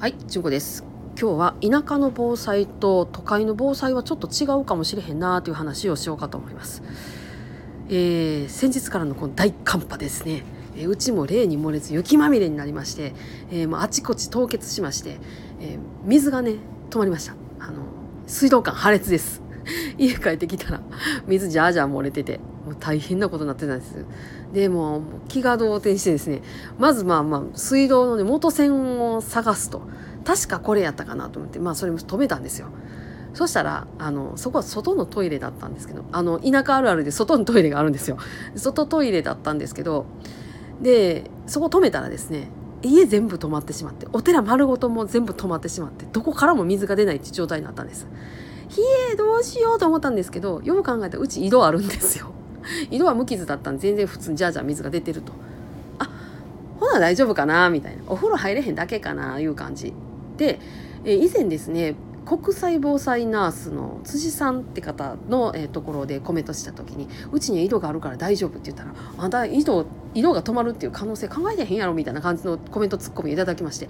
はい、純子です。今日は田舎の防災と都会の防災はちょっと違うかもしれへんなという話をしようかと思います。えー、先日からのこの大寒波ですね。えーうちも例に漏れず雪まみれになりまして、えーもうあちこち凍結しまして、えー水がね止まりました。あの水道管破裂です。家帰ってきたら水じゃあじゃあ漏れててもう大変なことになってたんです。でも気が動転してですねまずまあまあ水道の、ね、元栓を探すと確かこれやったかなと思ってまあそれも止めたんですよ。そしたらあのそこは外のトイレだったんですけどあの田舎あるあるで外のトイレがあるんですよ。外トイレだったんですけどでそこ止めたらですね家全部止まってしまってお寺丸ごとも全部止まってしまってどこからも水が出ないって状態になったんです。ひえどうしようと思ったんですけどよく考えたらうち井戸あるんですよ。井戸は無傷だったんで全然普通にじゃあじゃあ水が出てると。あほな大丈夫かな？みたいな。お風呂入れへんだけかな？いう感じ。で、え以前ですね国際防災ナースの辻さんって方の、えーところでコメントした時に「うちに井戸があるから大丈夫」って言ったら「あんた井戸井戸が止まるっていう可能性考えてへんやろ」みたいな感じのコメントツッコミいただきまして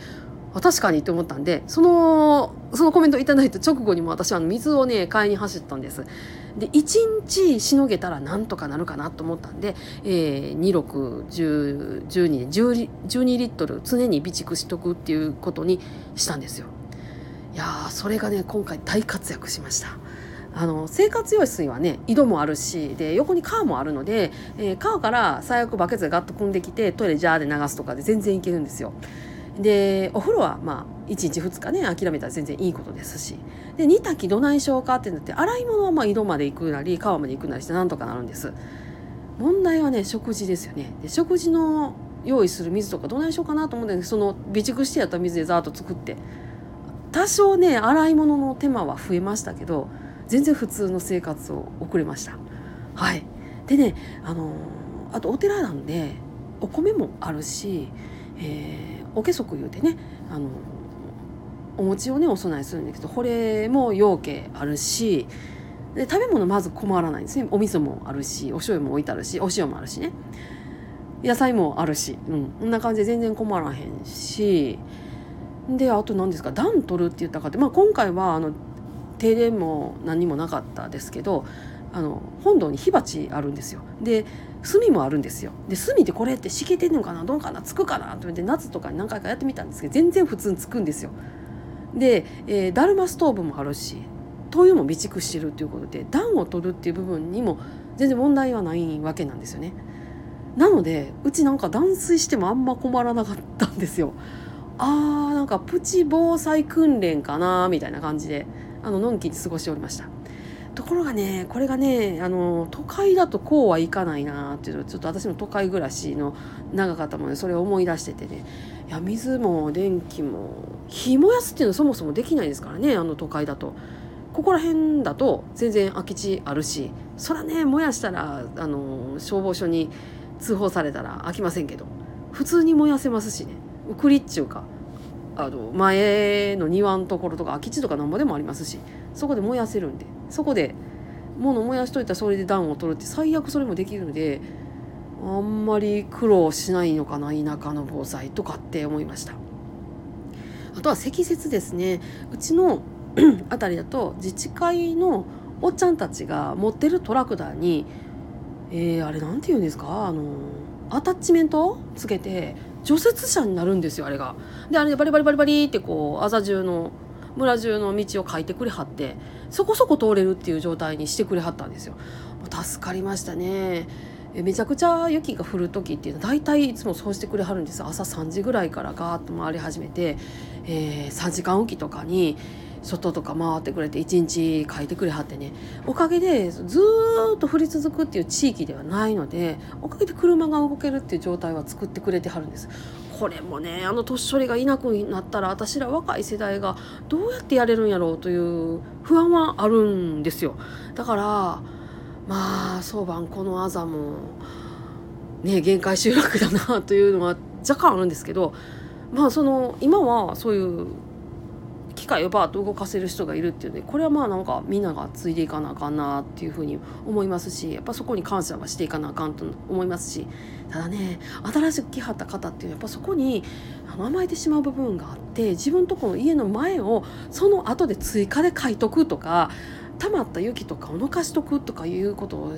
確かにって思ったんでそのそのコメントいただいた直後にも私は水をね買いに走ったんです。で1日しのげたらなんとかなるかなと思ったんで、えー、2612で10 12リットル常に備蓄しとくっていうことにしたんですよ。いやーそれがね今回大活躍しました。あの生活用水はね井戸もあるしで横に川もあるので、えー川から最悪バケツでガッと汲んできてトイレジャーで流すとかで全然いけるんですよ。でお風呂はまあ1日2日ね諦めたら全然いいことですし。で煮炊きどないしようかってなって洗い物はまあ井戸まで行くなり川まで行くなりしてなんとかなるんです。問題はね食事ですよね。で食事の用意する水とかどないしようかなと思うんだけどその備蓄してやった水でざーっと作って。多少ね洗い物の手間は増えましたけど全然普通の生活を送れました。はい。でねあのあとお寺なんでお米もあるし、えーおけそく言うてねあのお餅をねお供えするんですけどこれも養鶏あるしで食べ物まず困らないんですね。お味噌もあるしお醤油も置いてあるしお塩もあるしね。野菜もあるし、うん、こんな感じで全然困らへんし。であと何ですか段取るって言ったかって、まあ、今回はあの停電も何もなかったですけどあの本堂に火鉢あるんですよ。で炭もあるんですよ。で炭ってこれって敷けてんのかなどうかなつくかなと思って夏とかに何回かやってみたんですけど全然普通につくんですよ。で、えーだるまストーブもあるし灯油も備蓄してるっていうことで暖を取るっていう部分にも全然問題はないわけなんですよね。なのでうちなんか断水してもあんま困らなかったんですよ。あーなんかプチ防災訓練かなみたいな感じで。あののんきに過ごしておりました。ところがねこれがねあの都会だとこうはいかないなっていうのをちょっと私も都会暮らしの長かったものでそれを思い出しててね。いや水も電気も火燃やすっていうのはそもそもできないですからねあの都会だと。ここら辺だと全然空き地あるしそらね燃やしたらあの消防署に通報されたら飽きませんけど普通に燃やせますしね。栗っちゅうかあの前の庭のところとか空き地とかなんぼでもありますしそこで燃やせるんでそこで物燃やしといたらそれで暖を取るって最悪それもできるのであんまり苦労しないのかな田舎の防災とかって思いました。あとは積雪ですね。うちのあたりだと自治会のおっちゃんたちが持ってるトラクターにえー、あれなんて言うんですか？あのアタッチメントつけて除雪車になるんですよあれが。であれでバリバリバリバリってこうあざ中の村中の道を書いてくれはってそこそこ通れるっていう状態にしてくれはったんですよ。助かりましたね。めちゃくちゃ雪が降る時っていうのは大体いつもそうしてくれはるんです朝3時ぐらいからガーッと回り始めて、えー3時間おきとかに外とか回ってくれて1日書いてくれはってねおかげでずっと降り続くっていう地域ではないのでおかげで車が動けるっていう状態は作ってくれてはるんです。これもねあの年寄りがいなくなったら私ら若い世代がどうやってやれるんやろうという不安はあるんですよ。だからまあ早晩このあざもね限界集落だなというのは若干あるんですけどまあその今はそういう機械をバーッと動かせる人がいるっていうねこれはまあなんかみんながついでいかなあかんなっていうふうに思いますしやっぱそこに感謝はしていかなあかんと思いますしただね新しく来はった方っていうのはやっぱそこに甘えてしまう部分があって自分とこの家の前をその後で追加で買いとくとか溜まった雪とかを抜かしとくとかいうこと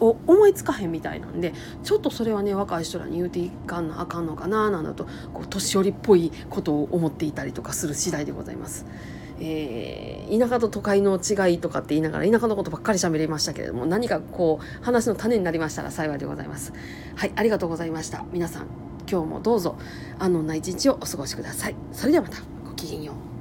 を思いつかへんみたいなんでちょっとそれはね若い人らに言うていかんなあかんのかななんだとこう年寄りっぽいことを思っていたりとかする次第でございます。えー、田舎と都会の違いとかって言いながら田舎のことばっかり喋りましたけれども何かこう話の種になりましたら幸いでございます。はいありがとうございました皆さん今日もどうぞ安穏な一日をお過ごしください。それではまたごきげんよう。